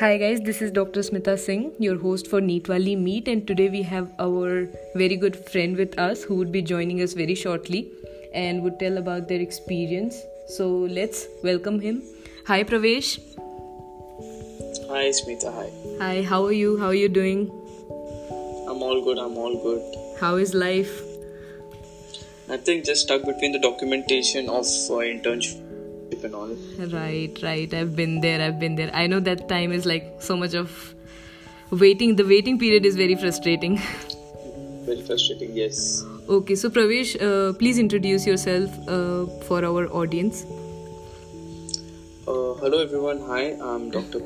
Hi guys, this is Dr. Smita Singh, your host for Neatwali Meet, and today we have our very good friend with us who would be joining us very shortly and would tell about their experience. So let's welcome him. Hi Pravesh. Hi Smita, hi. Hi, how are you? How are you doing? I'm all good, I'm all good. How is life? I think just stuck between the documentation of uh, internship and all. Right, right. I've been there. I've been there. I know that time is like so much of waiting. The waiting period is very frustrating. Very frustrating, yes. Okay, so Pravesh, uh, please introduce yourself uh, for our audience. Uh, hello everyone, hi, I'm Dr.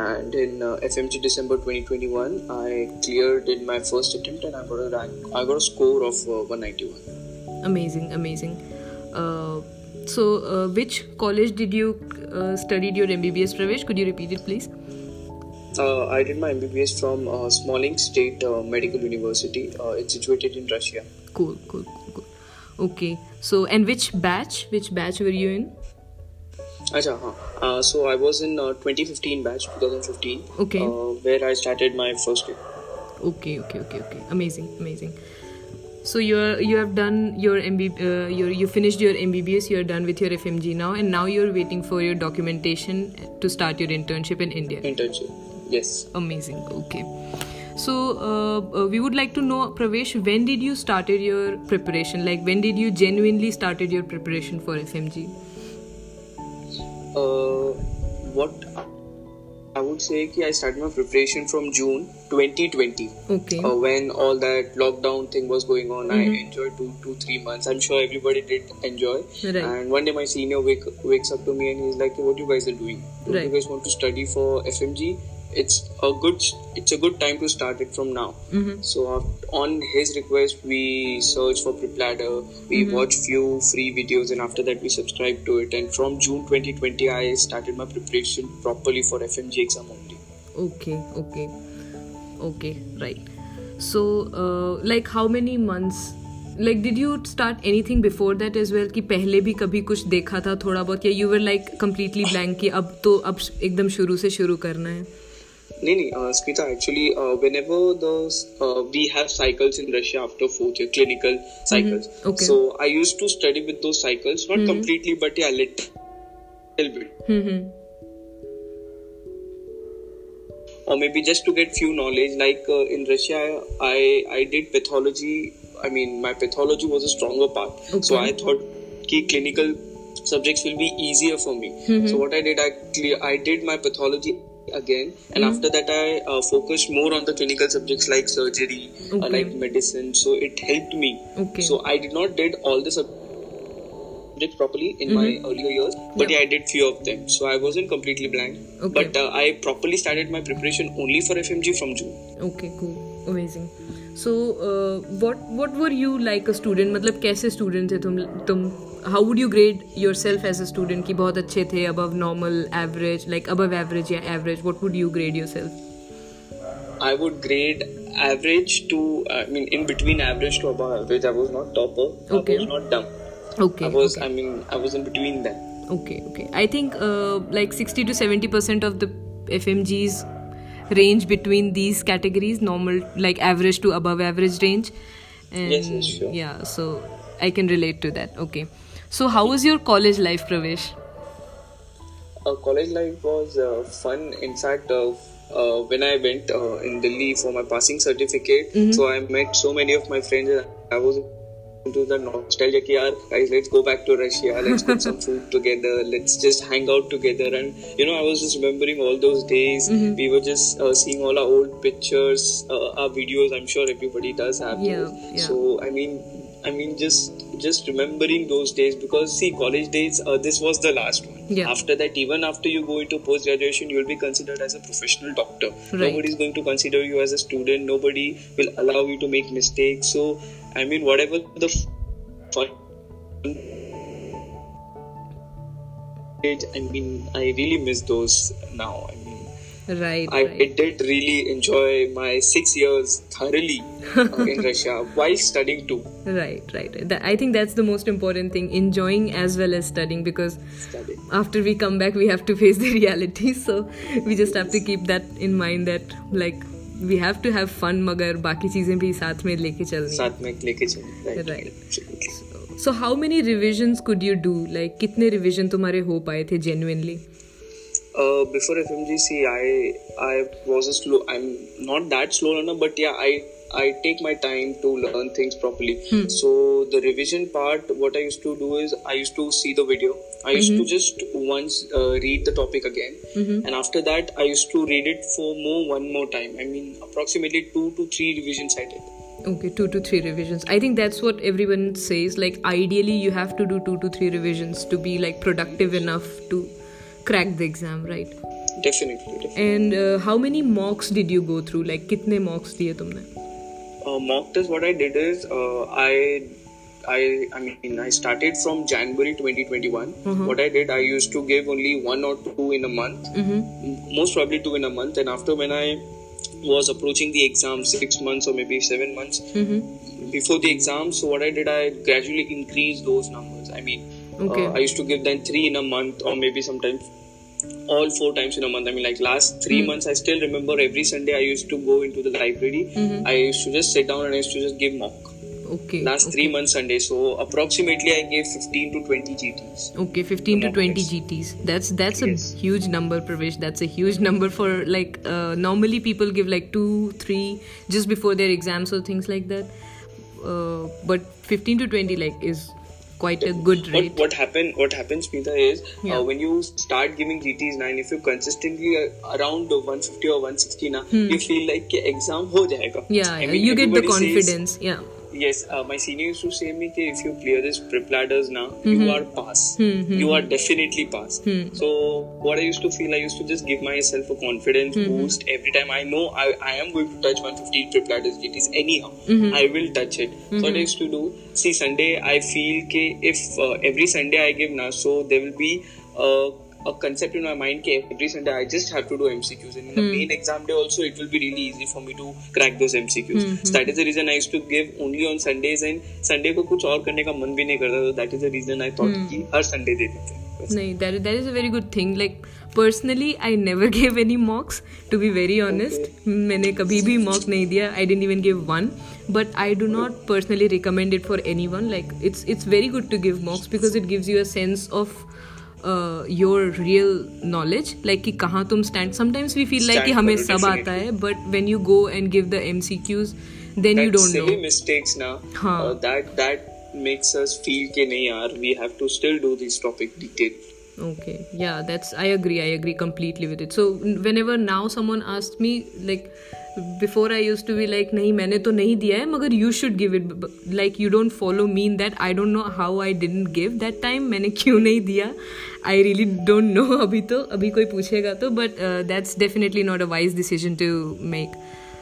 And in uh, FMG December 2021, I cleared in my first attempt and I got a rank. I got a score of uh, 191. Amazing, amazing. Uh, so, uh, which college did you uh, studied your MBBS, Pravesh? Could you repeat it, please? Uh, I did my MBBS from uh, Smolensk State uh, Medical University. Uh, it's situated in Russia. Cool, cool, cool, cool. Okay. So, and which batch? Which batch were you in? Acha, huh. uh, so I was in uh, 2015 batch, 2015. Okay. Uh, where I started my first year. Okay, okay, okay, okay. Amazing, amazing. So you're you have done your MB uh, your you finished your MBBS. You're done with your FMG now, and now you're waiting for your documentation to start your internship in India. Internship. Yes. Amazing. Okay. So uh, uh, we would like to know, Pravesh, when did you started your preparation? Like when did you genuinely started your preparation for FMG? Uh, what I would say कि I started my preparation from June 2020. Okay. Uh, when all that lockdown thing was going on, I enjoyed two, two, three months. I'm sure everybody did enjoy. Right. And one day my senior wake, wakes up to me and he's like, "What you guys are doing? Do Right. you guys want to study for FMG? It's a good, it's a good time to start it from now." Mm-hmm. So uh, on his request, we searched for Prepladder. We watched few free videos, and after that, we subscribed to it. And from June 2020, I started my preparation properly for FMG exam only. Okay. Okay. Okay. Right. So, uh, like, how many months? Like, did you start anything before that as well? कि पहले भी कभी कुछ देखा था थोड़ा बहुत या you were like completely blank कि अब तो अब एकदम शुरू से शुरू करना है नहीं नहीं Smita actually whenever we have cycles in Russia after fourth year clinical cycles so I use to study with those cycles not completely but या लिट लिटिल बिट और maybe just to get few knowledge like in Russia I I did pathology I mean my pathology was a stronger part so I thought कि clinical subjects will be easier for me so what I did I did my pathology again and after that i uh, focused more on the clinical subjects like surgery uh, Okay. like medicine so it helped me Okay. so i did not did all the subjects properly in my earlier years but Yeah. yeah i did few of them so i wasn't completely blank Okay. but uh, I properly started my preparation only for FMG from June. okay cool amazing so uh, what what were you like a student मतलब कैसे student थे तुम तुम how would you grade yourself as a student कि बहुत अच्छे थे above normal average like above average या average what would you grade yourself I would grade average to, I mean, in between average to above average. I was not topper. Okay. I was not dumb. okay I was, okay. I mean, I was in between them. okay okay i think uh, like 60 to 70 percent of the fmgs range between these categories normal like average to above average range and Yes, yes, sure. yeah so i can relate to that okay so how was your college life pravesh? Uh, college life was uh, fun. In fact, uh, uh, when I went uh, in Delhi for my passing certificate, so I met so many of my friends. I was into the nostalgia ki, "Yaar, guys let's go back to russia. Let's cook some food together. Let's just hang out together. And you know i was just remembering all those days. We were just uh, seeing all our old pictures uh, our videos. I'm sure everybody does have Yeah, those. yeah. so i mean i mean just just remembering those days because see college days uh, this was the last one. Yeah. after that even after you go into post graduation you will be considered as a professional doctor. Right. nobody is going to consider you as a student. Nobody will allow you to make mistakes. So i mean whatever the fun i mean i really miss those now. i mean Right. I, right. did really enjoy my six years thoroughly uh, in Russia while studying too. Right, right. That, I think that's the most important thing enjoying as well as studying because Studying. after we come back, we have to face the reality. So we just have to keep that in mind that, like, we have to have fun, मगर बाकी चीजें भी साथ में लेके चलनी हैं. साथ में लेके चले right, Right. absolutely. So how many revisions could you do? Like कितने revision तुम्हारे हो पाए थे genuinely? uh, before FMGE, I I was a slow. I'm not that slow learner, but yeah, I I take my time to learn things properly. So the revision part, what I used to do is I used to see the video. I used to just once uh, read the topic again, and after that I used to read it for more one more time. I mean, approximately two to three revisions I did. Okay, two to three revisions. I think that's what everyone says. Like ideally, you have to do two to three revisions to be like productive enough to crack the exam, right? Definitely. definitely. And uh, how many mocks did you go through? Like कितने mocks दिए तुमने? uh, mock test what i did is uh, i I, I mean, I started from January 2021. What I did, I used to give only one or two in a month, Mm-hmm. most probably two in a month. And after when I was approaching the exam, six months or maybe seven months Mm-hmm. before the exam, so what I did, I gradually increased those numbers. I mean, Okay. uh, I used to give them three in a month or maybe sometimes all four times in a month. I mean, like last Hmm. three months, I still remember every Sunday I used to go into the library. Mm-hmm. I used to just sit down and I used to just give mock. Okay. Last okay. three months Sunday, so approximately I gave 15 to 20 GTs. Okay, 15 to 20 test. GTs. That's that's Yes. a huge number, Pravesh. That's a huge number for like uh, normally people give like two, three just before their exams or things like that. Uh, but 15 to 20 like is quite a good rate. What, what happen? What happens, Smita, is uh, yeah. uh, when you start giving GTs nine, if you consistently uh, around 150 or 160, na, hmm. you feel like exam ho jayega. Yeah, yeah. I mean, you get the confidence. Says, yeah. Yes, uh, my senior used to say me कि if you clear this prep ladders now, Mm-hmm. you are pass. Mm-hmm. You are definitely pass. Mm-hmm. So what I used to feel, I used to just give myself a confidence Mm-hmm. boost every time I know I, I am going to touch 115 prep ladders GTs anyhow. Mm-hmm. I will touch it. So what I used to do, see Sunday I feel कि if uh, every Sunday I give now, so there will be uh, a concept in my mind कि every Sunday I just have to do MCQs and in the main exam day also it will be really easy for me to crack those MCQs. Mm-hmm. So that is the reason I used to give only on Sundays and Sunday को कुछ और करने का मन भी नहीं करता तो that is the reason I thought कि हर Sunday दे देते हैं। No, that that is a very good thing. Like personally, I never gave any mocks. To be very honest, मैंने कभी भी mock नहीं दिया. I didn't even give one. But I do not personally recommend it for anyone. Like it's it's very good to give mocks because it gives you a sense of your real knowledge like कि कहाँ तुम stand sometimes we feel like कि हमें सब आता है but when you go and give the M C Qs then you don't know mistakes ना that that makes us feel कि नहीं यार we have to still do this topic detailed okay yeah that's i agree i agree completely with it so whenever now someone asks me like before I use to be like नहीं, मैंने तो नहीं दिया है, मगर you should give it like you don't follow mean that I don't know how I didn't give that time मैंने क्यों नहीं दिया? आई रियली डोंट नो अभी तो अभी कोई पूछेगा तो but that's definitely not a wise decision to make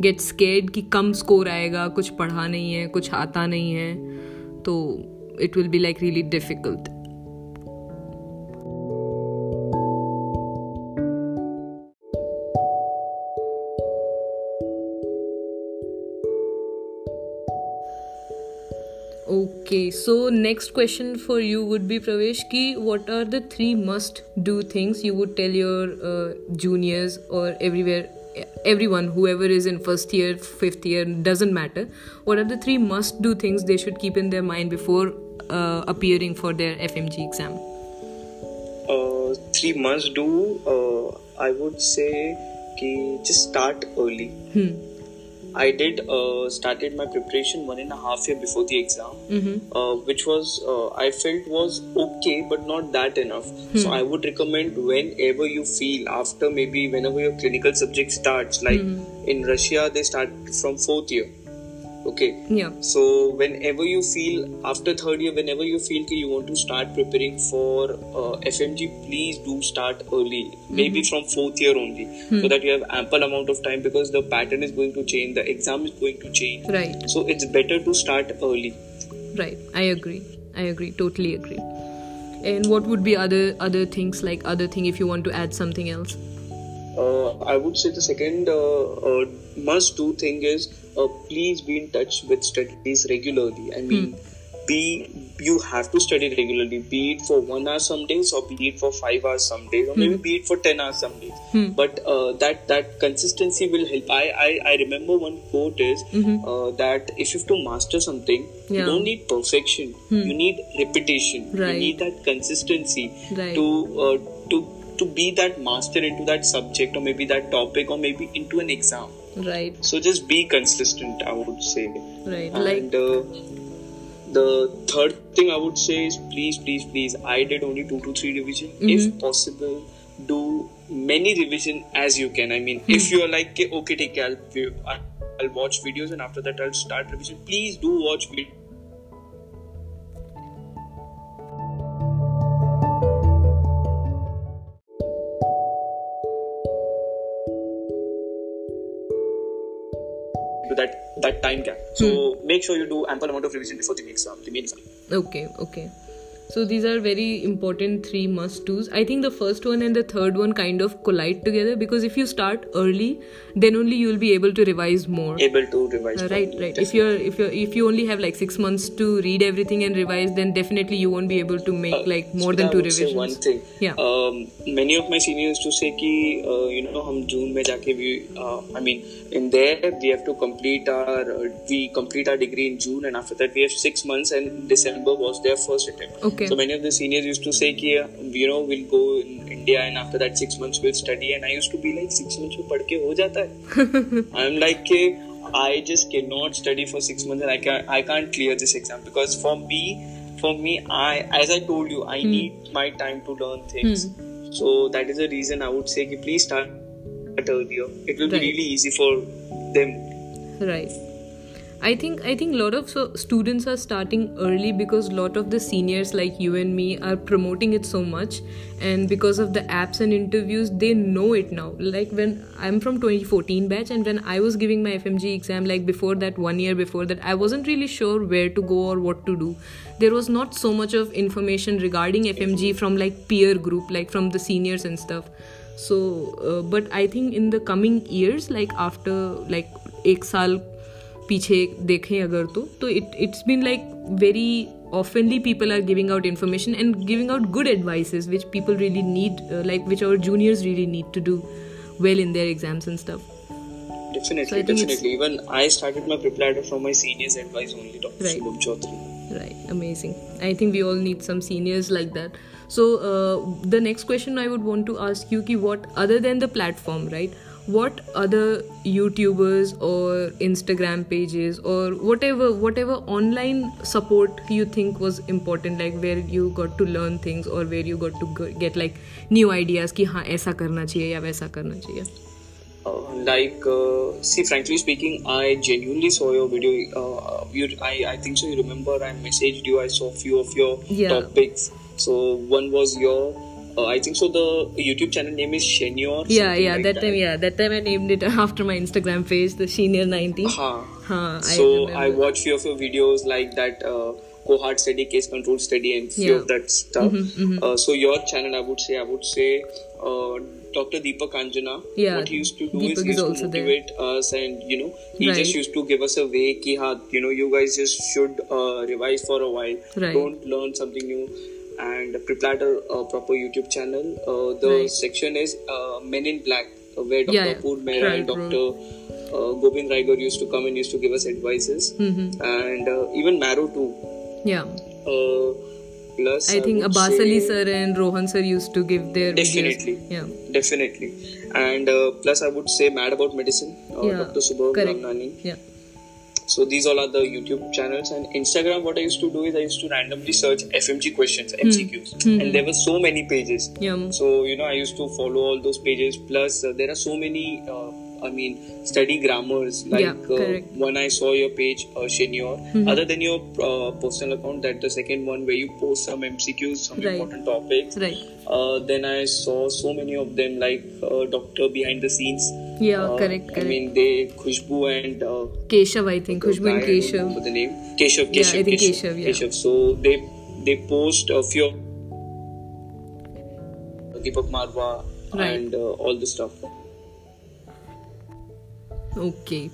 get scared कि कम स्कोर आएगा, कुछ पढ़ा नहीं है, कुछ आता नहीं है तो it will be like really difficult okay so next question for you would be Pravesh की what are the three must do things you would tell your juniors और everywhere everyone whoever is in first year fifth year doesn't matter. What are the three must do things they should keep in their mind before uh, appearing for their FMG exam? Uh, three must do uh, I would say कि just start early. Hmm. I did uh, started my preparation one and a half year before the exam, Mhm. uh, which was uh, I felt was okay, but not that enough. So I would recommend whenever you feel after maybe whenever your clinical subject starts, like in Russia they start from fourth year. Okay. Yeah. So whenever you feel after third year, whenever you feel that you want to start preparing for uh, FMG, please do start early. Maybe from fourth year only, so that you have ample amount of time because the pattern is going to change, the exam is going to change. Right. So it's better to start early. Right. I agree. I agree. Totally agree. And what would be other other things like other thing if you want to add something else? Uh, I would say the second uh, uh, must do thing is uh, please be in touch with studies regularly. I mean, be you have to study regularly, be it for one hour some days, or be it for five hours some days, or maybe be it for ten hours some days. But uh, that that consistency will help. I I, I remember one quote is uh, that if you have to master something, Yeah. you don't need perfection. You need repetition. Right. You need that consistency Right. to uh, to to be that master into that subject or maybe that topic or maybe into an exam Right. so just be consistent i would say. Right. and Like uh, the third thing i would say is please please please i did only two to three revision. If possible do many revision as you can. I mean if you're like "Okay, take care, I'll, I'll I'll watch videos and after that i'll start revision please do watch videos make sure you do ample amount of revision before the exam, um, the main exam. Okay, okay. So these are very important three must do's. I think the first one and the third one kind of collide together because if you start early, then only you will be able to revise more. Able to revise. Uh, right, properly, right. If you're if you're if you only have like six months to read everything and revise, then definitely you won't be able to make like more than I two would say revisions. one thing. Yeah. Um, many of my seniors used to say कि uh, you know हम जून में जाके we uh, I mean in there we have to complete our uh, we complete our degree in June and after that we have six months and December was their first attempt. Okay. So many of the seniors used to say uh, you know we'll go in India and after that six months we'll study and I used to be like six months में पढ़ के हो जाता है. I'm like कि I just cannot study for six months and I can I can't clear this exam because for me for me I as I told you I hmm. need my time to learn things. Hmm. So that is the reason I would say कि please start earlier. It will Right. be really easy for them. right i think i think a lot of so, students are starting early because a lot of the seniors like you and me are promoting it so much and because of the apps and interviews they know it now like when i'm from 2014 batch and when i was giving my fmg exam like before that one year before that i wasn't really sure where to go or what to do there was not so much of information regarding fmg from like peer group like from the seniors and stuff so uh, but i think in the coming years like after like एक साल पीछे देखें अगर तो तो it it's been like very oftenly people are giving out information and giving out good advices which people really need uh, like which our juniors really need to do well in their exams and stuff Definitely, So I definitely. Even I started my preparator from my seniors' advice only, Dr. Right. Shubham Chaudhary. right amazing i think we all need some seniors like that so uh, the next question i would want to ask you ki what other than the platform right what other youtubers or instagram pages or whatever whatever online support you think was important like where you got to learn things or where you got to get like new ideas ki ha aisa karna chahiye ya waisa karna chahiye uh, like uh, see frankly speaking i genuinely saw your video uh, you, I, I think so you remember i messaged you i saw a few of your yeah. topics so one was your uh, I think so. The YouTube channel name is Shenior. yeah yeah like that time yeah that time I named it after my Instagram page the senior 90 Ha. Huh, so I, remember. watched few of your videos like that uh, cohort study, case control study, and few Yeah. Mm-hmm, of that stuff. Uh, so your channel, I would say, I would say, uh, Dr. Deepak Anjana. Yeah, What he used to do Deepak is he used to there. motivate us, and you know, he Right. just used to give us a way ki ha, you know, you guys just should uh, revise for a while. Right. Don't learn something new. And prepare a proper YouTube channel. Uh, the Right. section is uh, Men in Black, uh, where Dr. Yeah. Apurv Mehra and Dr uh, Gobind Rai Garg used to come and used to give us advices, Mm-hmm. and uh, even Maro too. yeah Uh, plus, I think Abbas Ali sir and Rohan sir used to give their Definitely. videos. Yeah. definitely, and uh, plus I would say Mad About Medicine, uh, Yeah, Dr. Correct. Ramnani. Yeah. So these all are the YouTube channels, and Instagram. What I used to do is I used to randomly search FMG questions, MCQs, and there were so many pages. Yeah. So you know, I used to follow all those pages. Plus, uh, there are so many uh, I mean, study grammars. Like Yeah, uh, when I saw your page, uh, Senior, other than your uh, personal account, that the second one where you post some MCQs, some Right. important topics. Right. Uh, then I saw so many of them, like uh, Doctor behind the scenes. Yeah, Uh, correct, I mean, they Khushbu and uh, Keshav, I think. Khushbu and guy, I the name Keshav. Yeah, Keshav. I think Keshav, yeah. So they they post a few Deepak Marwa Right. and uh, all the stuff. Okay.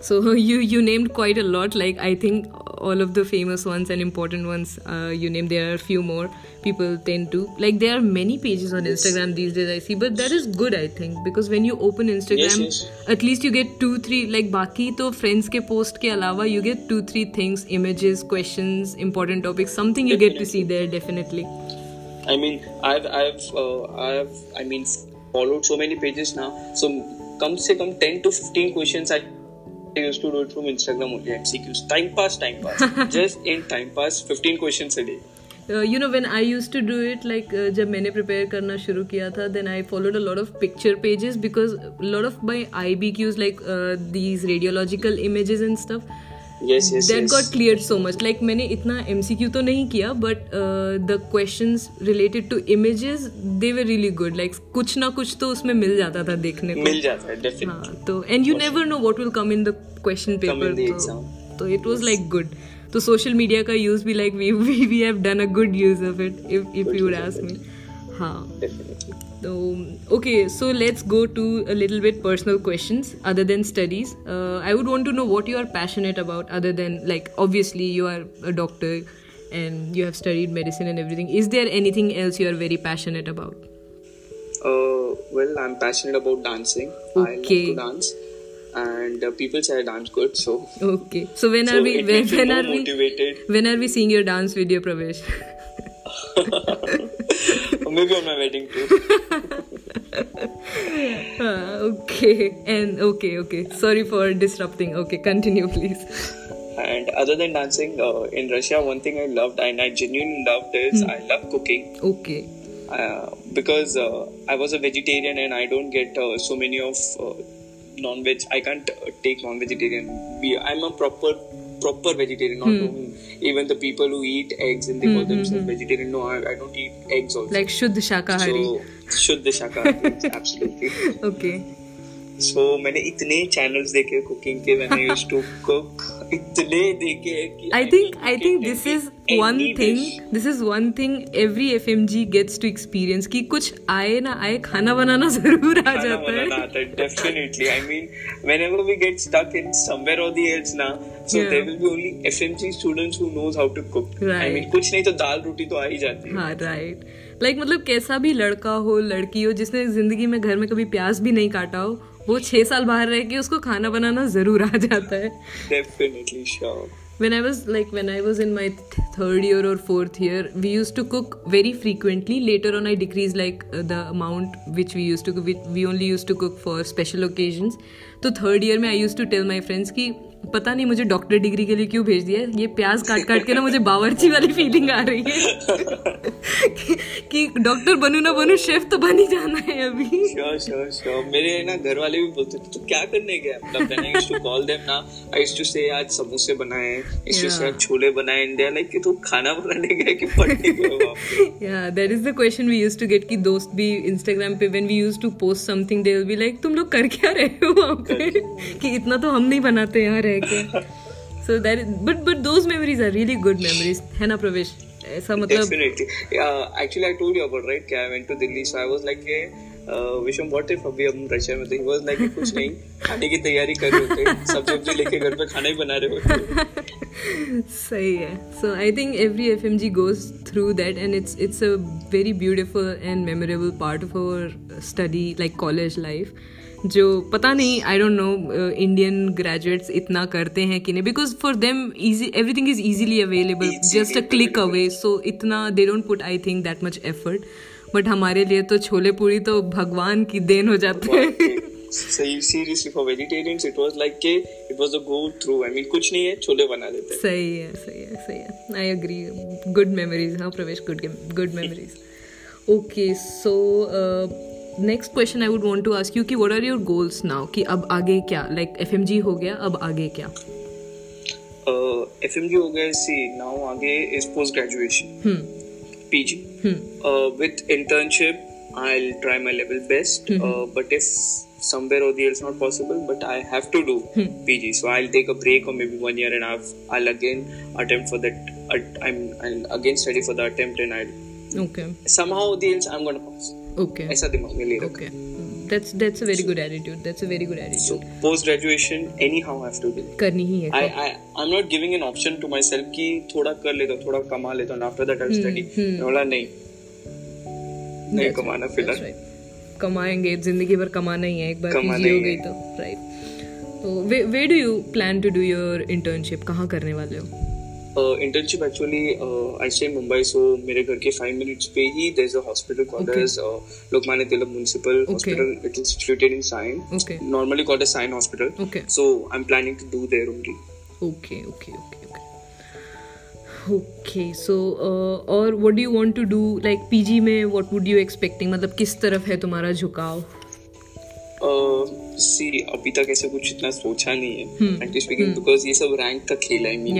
So you you named quite a lot. Like I think all of the famous ones and important ones uh, you named. There are a few more people tend to like. There are many pages on Instagram these days. I see, but that is good. I think because when you open Instagram, Yes, at least you get two three like बाकी तो friends के post के अलावा you get two three things, images, questions, important topics, something you get to see there definitely. I mean, I've I've uh, I've I mean followed so many pages now. So कम से कम ten to fifteen question I used to do it from Instagram only MCQs. Time pass, time pass. Just in time pass, 15 questions a day. You know when I use to do it like जब मैंने prepare करना शुरू किया था then I followed a lot of picture pages because lot of my I B Qs like these radiological images and stuff that got clear so much like मैंने इतना M मैंने इतना एमसीक्यू तो नहीं किया but the question related to images they way really good like कुछ ना कुछ तो उसमें मिल जाता था देखने को। मिल जाता है तो and you never know what will come in the question paper तो इट वॉज़ लाइक गुड तो सोशल मीडिया का यूज़ भी like we we have done a good use of it if if you would ask me हाँ Definitely. so okay so let's go to a little bit personal questions other than studies. Uh, i would want to know what you are passionate about other than like obviously you are a doctor and you have studied medicine and everything. Is there anything else you are very passionate about? Uh, well, I'm passionate about dancing. I love to dance, and uh, people say I dance good, so. Okay. So when so are we when, when are we when are we seeing your dance video pravesh maybe on my wedding too. Ah, okay and okay okay sorry for disrupting okay continue please And other than dancing, uh, in Russia, one thing I loved and I genuinely loved is I love cooking. okay uh, because uh, I was a vegetarian and I don't get uh, so many of uh, non-veg. I can't uh, take non-vegetarian. I'm a proper proper vegetarian. Not hmm. even the people who eat eggs and they hmm, call themselves vegetarian. No, I, I don't eat eggs also. like shuddh shakahari so Shuddh Shakahari, absolutely. okay So मैंने इतने channels देखे cooking के I used to cook इतने देखे कि I think I think this is any one thing this is one thing every F M G gets to experience की कुछ आए ना आए खाना बनाना ज़रूर आ जाता है। कुछ नहीं तो दाल रोटी तो आ जाती है। हाँ, मतलब कैसा भी लड़का हो लड़की हो जिसने ज़िंदगी में घर में कभी प्याज भी नहीं काटा हो वो छह साल बाहर रह के उसको खाना बनाना ज़रूर आ जाता है। Definitely sure when i was like when i was in my th- third year or fourth year we used to cook very frequently. Later on i decreased like uh, the amount which we used to cook we, we only used to cook for special occasions. So third year mein i used to tell my friends ki पता नहीं मुझे doctor degree के लिए क्यों भेज दिया ये प्याज काट काट के ना मुझे बावर्ची वाली फीलिंग आ रही है। कि, कि डॉक्टर बनू ना बनू शेफ तो बन ही जाना है अभी। Sure sure sure. मेरे ना घर वाले भी बोलते थे तू क्या करने गया? मतलब to call ना। Used to say आज समोसे बनाए say Yeah. आज छोले बनाए इंडिया लाइक कि तू खाना बनाने गया कि पढ़ने गया yeah that is the question we used to get कि दोस्त भी इंस्टाग्राम पे when we used to post something they will be like तुम लोग कर क्या रहे हो वहाँ पे? कि इतना तो हम नहीं बनाते यहाँ रह रह के। So that but but those memories are really good memories है ना, प्रवेश? ऐसा मतलब actually I told you about right कि I went to Delhi so I was like "Hey, uh, विषम what if अभी हम रशिया में थे? He was like "कि कुछ नहीं। खाने की तैयारी कर रहे होते सब सब्ज़ी लेके घर पे खाना ही बना रहे होते सही है। So I think every FMG goes through that and it's it's a very beautiful and memorable part of our study like college life. जो पता नहीं I don't know Indian graduates इतना करते हैं कि नहीं। Because for them easy everything is easily available just a click away so इतना they don't put I think that much effort but हमारे लिए तो छोले पूरी तो भगवान की देन हो जाते हैं। सही seriously for vegetarians it was like कि it was a go through. I mean कुछ नहीं है छोले बना देते सही है सही है सही है। आई एग्री गुड मेमोरीज हाँ Pravesh good good memories okay so next question I would want to ask you कि what are your goals now कि अब आगे क्या? लाइक एफएमजी हो गया अब आगे क्या? एफएमजी हो गया सी नाउ आगे is post graduation PG with internship. I'll try my level best. Mm-hmm. Uh, but if somewhere or the else not possible, but I have to do hmm. PG, so I'll take a break or maybe one year and half. I'll again attempt for that. I'm I'll again study for the attempt and I'll okay somehow the else I'm gonna pass. Okay. ऐसा दिमाग में ले Okay. That's that's a very good attitude. That's a very good attitude. So post graduation anyhow I have to do. करनी ही है. I I I'm not giving an option to myself कि थोड़ा कर लेता हूँ थोड़ा कमा लेता हूँ after that I'll study. बोला नहीं नहीं कमाना फ़िलहाल कमाएँगे ज़िंदगी भर कमाना ही है एक बार पीजी हो गई तो राइट तो where do you plan to do your internship कहाँ करने वाले हो internship actually I stay Mumbai so मेरे घर के फाइव मिनट्स पे ही there is a hospital called as Lokmanya Tilak municipal hospital it is situated in Sion normally called as Sion hospital so I am planning to do there only okay okay okay okay so और what do you want to do like PG में what would you expecting मतलब किस तरफ़ है तुम्हारा झुकाव? सी uh, अभी तक ऐसे कुछ इतना सोचा नहीं है फ्रैंकली स्पीकिंग बिकॉज़ ये सब रैंक का खेल है mean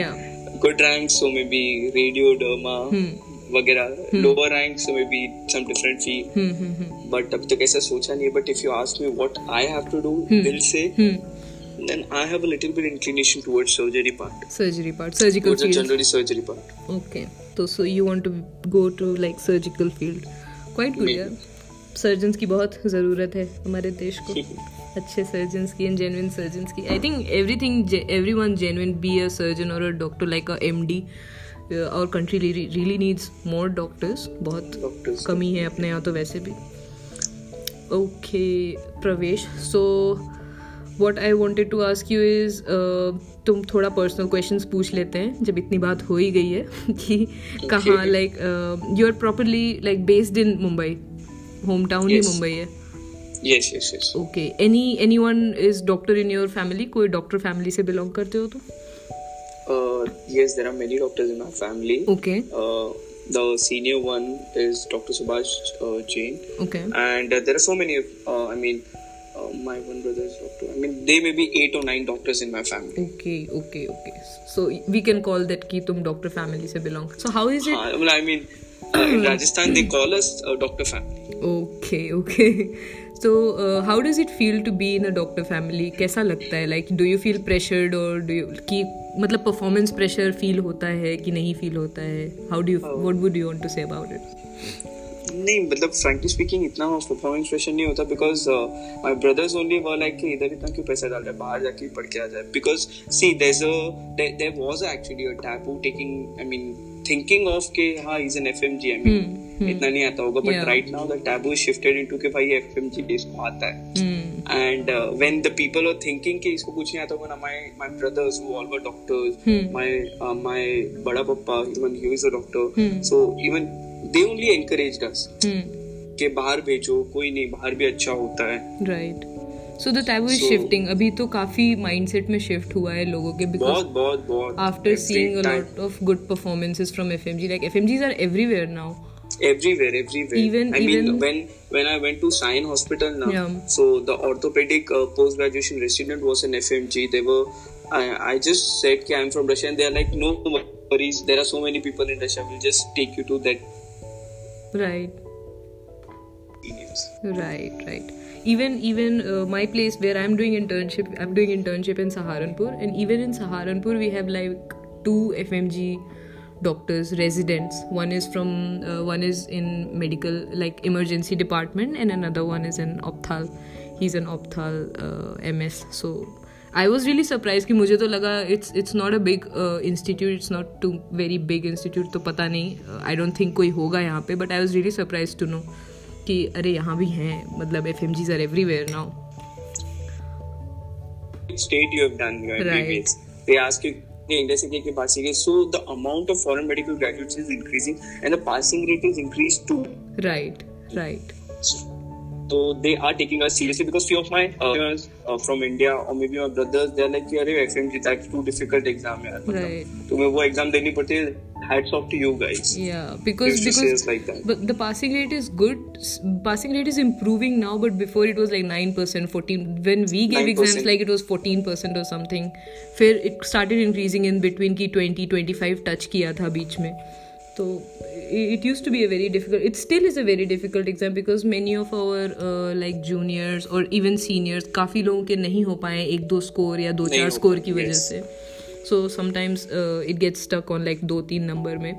rank so maybe radio derma वगैरह lower rank so maybe some different field but अभी तक ऐसा सोचा नहीं है but if you ask me what I have to do दिल से then I have a little bit inclination towards surgery part. Surgery part, surgical towards field. generally surgery part. Okay, so so you want to go to like surgical field. Quite good यार. Surgeon की बहुत ज़रूरत है हमारे देश को। अच्छे surgeon की एंड जेनुन सर्जन की। I think everything everyone genuine be a surgeon और a doctor like a M D our country really needs more doctors बहुत doctors. कमी है अपने यहाँ तो वैसे भी। Okay okay, Pravesh. So what I wanted to ask you is तुम थोड़ा पर्सनल क्वेश्चन पूछ लेते हैं जब इतनी बात हो ही गई है कि कहाँ like you are properly like based in Mumbai home town ही मुंबई है yes yes yes okay any anyone is doctor in your family कोई डॉक्टर फैमिली से बिलोंग करते हो तो uh, okay uh, the senior one is dr subhash uh, jain okay and uh, there are so many uh, i mean uh, my one brother is doctor. I mean, there may be eight or nine doctors in my family. Okay, okay, okay. So we can call that ki tum doctor family se belong. So how is it? Uh, well, I mean, uh, in Rajasthan they call us a doctor family. Okay, okay. So uh, how does it feel to be in a doctor family? कैसा लगता है? Like, do you feel pressured or do you कि मतलब performance pressure feel होता है कि नहीं feel होता है? How do you? Uh, what would you want to say about it? नहीं मतलब फ्रेंकली स्पीकिंग इतना परफॉर्मेंस प्रेशर नहीं होता बिकॉज़ माय ब्रदर्स ओनली वो लाइक कि इधर इतना क्यों पैसा डाल रहे बाहर जाके पढ़ के आ जाए because see a there was actually a taboo taking I mean thinking of के हाँ is an FMG I mean इतना नहीं आता होगा but right now the taboo shifted into के भाई एफएमजी इसको आता है। And when the people are thinking कि इसको कुछ नहीं आता होगा ना my my brothers who all were doctors my my बड़ा पापा even he is a doctor so even they only encourage us के बाहर भेजो कोई नहीं बाहर भी अच्छा होता है। Right so the taboo is shifting अभी तो काफ़ी माइंडसेट में शिफ्ट हुआ है लोगों के because after seeing a lot of good performances from FMG like FMGs are everywhere now everywhere everywhere even i even mean when when i went to Sion hospital now yeah. so the orthopedic uh, post graduation resident was in fmg they were I, I just said i'm from russia and they're like no worries there are so many people in russia we'll just take you to that right yes. right right even even uh, my place where i'm doing internship i'm doing internship in saharanpur and even in saharanpur we have like two fmg doctors residents one is from uh, one is in medical like emergency department and another one is in opthal he's an opthal uh, ms so I was really surprise कि मुझे तो लगा it's it's not a big institute it's not too very big institute तो पता नहीं I don't think कोई होगा यहाँ पे but I was really surprise to know कि अरे यहाँ भी हैं मतलब F M Gs are everywhere now state you have done your right. they ask you the जैसे ke passing rate so the amount of foreign medical graduates is increasing and the passing rate is increased too right right so they are taking us seriously because few of my uh, uh, from India or maybe my brothers they're like अरे FMG that's too difficult exam यार right. तुम्हें वो exam देनी पड़ती है hats off to you guys. Yeah, because because like but the passing rate is good. Passing rate is improving now, but before it was like nine percent, fourteen. When we gave 9%. exams, like it was fourteen percent or something. फिर it started increasing in between की 20, 25 touch किया था बीच में. So it used to be a very difficult. It still is a very difficult exam because many of our uh, like juniors or even seniors काफ़ी लोगों के नहीं हो पाए एक दो स्कोर या दो चार हो स्कोर की वजह. से so sometimes it gets stuck on like दो तीन नंबर में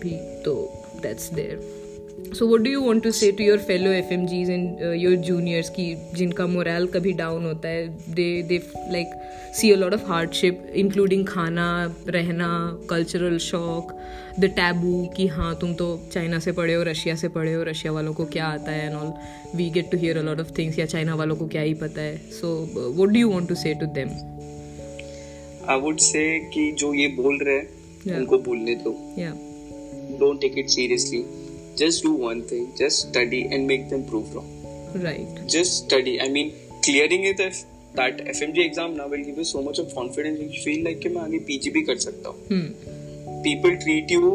भी तो that's there so what do you want to say to your fellow F M Gs and your juniors की जिनका मोरल कभी डाउन होता है they they like see a lot of hardship including खाना रहना कल्चरल शॉक द टैबू कि हाँ तुम तो चाइना से पढ़े हो रशिया से पढ़े हो रशिया वालों को क्या आता है and all we get to hear a lot of things या चाइना वालों को क्या ही पता है so what do you want to say to them I would say कि जो ये बोल रहे हैं Yeah. उनको बोलने दो don't take it seriously. Just do one thing just study and make them prove wrong Right. just study i mean clearing it if that fmg exam now will give you so much of confidence you feel like कि मैं आगे pg भी कर सकता हूँ Hmm. people treat you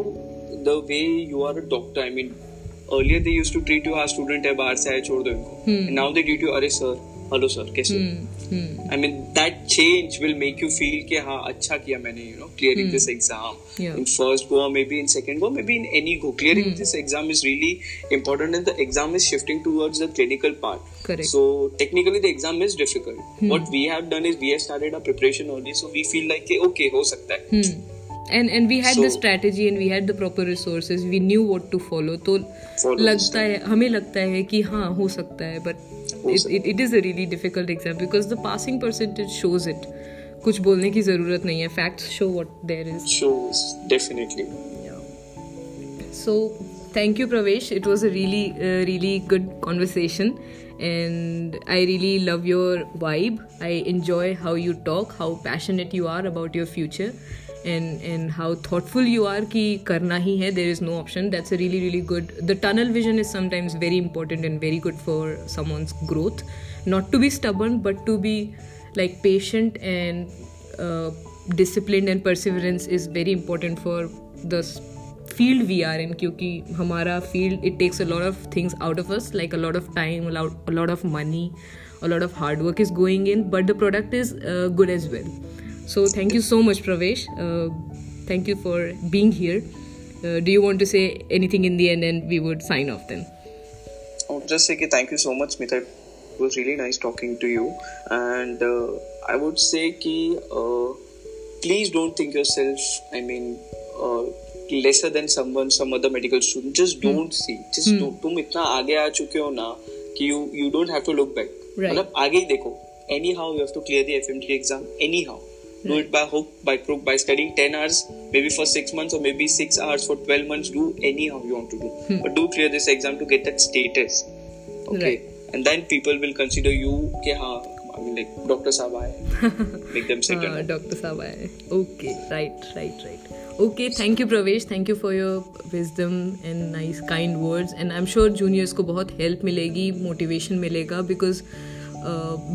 the way you are a doctor i mean earlier they used to treat you as student है बाहर से आए छोड़ दो इनको Hmm. And now they treat you अरे सर हेलो सर कैसे I mean that change will make you feel कि हाँ अच्छा किया मैंने you know clearing this exam in first go maybe in second go maybe in any go clearing this exam is really important and the exam is shifting towards the clinical part so technically the exam is difficult what we have done is we have started a preparation only so we feel like okay हो सकता है। हम्म। And and we had the strategy and we had the proper resources we knew what to follow तो लगता है हमें लगता है कि हाँ हो सकता है but it is a really difficult exam because the passing percentage shows it कुछ बोलने की ज़रूरत नहीं है. Fact show what there is shows definitely so thank you Pravesh. it was a really uh, really good conversation and i really love your vibe. I enjoy how you talk how passionate you are about your future and and how thoughtful you are. कि करना ही है. There is no option. That's a really, really good. The tunnel vision is sometimes very important and very good for someone's growth. Not to be stubborn, but to be like patient and uh, disciplined and perseverance is very important for the field we are in क्योंकि हमारा field it takes a lot of things out of us like a lot of time a lot, a lot of money a lot of hard work is going in but the product is uh, good as well so thank you so much Pravesh uh, thank you for being here uh, do you want to say anything in the end and we would sign off then I would just say कि thank you so much Smita it was really nice talking to you and uh, I would say कि uh, please don't think yourself I mean uh, lesser than someone some other medical student just don't see just do, तुम इतना आगे आ चुके हो ना कि you you don't have to look back Right. मतलब आगे ही देखो anyhow you have to clear the FMG exam anyhow Do it by hook by crook by studying 10 hours maybe for 6 months or maybe 6 hours for 12 months do anyhow you want to do hmm. but do clear this exam to get that status okay Right. and then people will consider you कि हाँ I mean like doctor साहब आए make them sit uh, down Dr. Sabai. Okay, right, right, right. Okay, thank you, Pravesh. Thank you for your wisdom and nice, kind words. And I'm sure juniors को बहुत help मिलेगी, motivation मिलेगा because uh,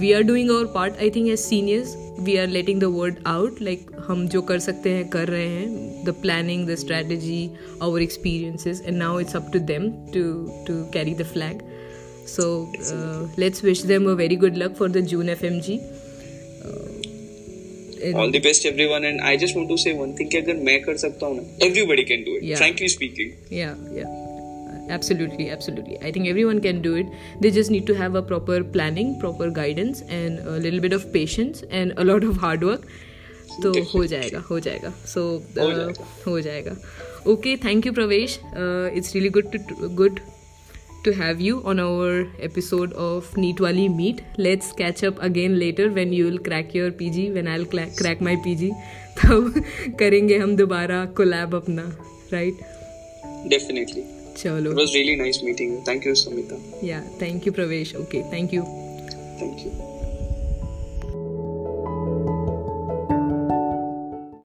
we are doing our part. I think as seniors, we are letting the word out. Like हम जो कर सकते हैं कर रहे हैं. The planning, the strategy, our experiences, and now it's up to them to to carry the flag. So uh, let's wish them a very good luck for the June FMG. Uh, and- all the best everyone and I just want to say one thing कि अगर मैं कर सकता हूँ ना everybody can do it Yeah. frankly speaking yeah yeah Absolutely absolutely i think everyone can do it they just need to have a proper planning proper guidance and a little bit of patience and a lot of hard work तो हो जाएगा हो जाएगा सो हो जाएगा। हो okay thank you Pravesh it's really good to good to have you on our episode of Neat Wali Meet. Let's catch up again later when you will crack your PG, when I'll cla- crack my PG. तब करेंगे हम दोबारा collab अपना right definitely चलो it was really nice meeting you thank you Samita या thank you प्रवेश okay thank you thank you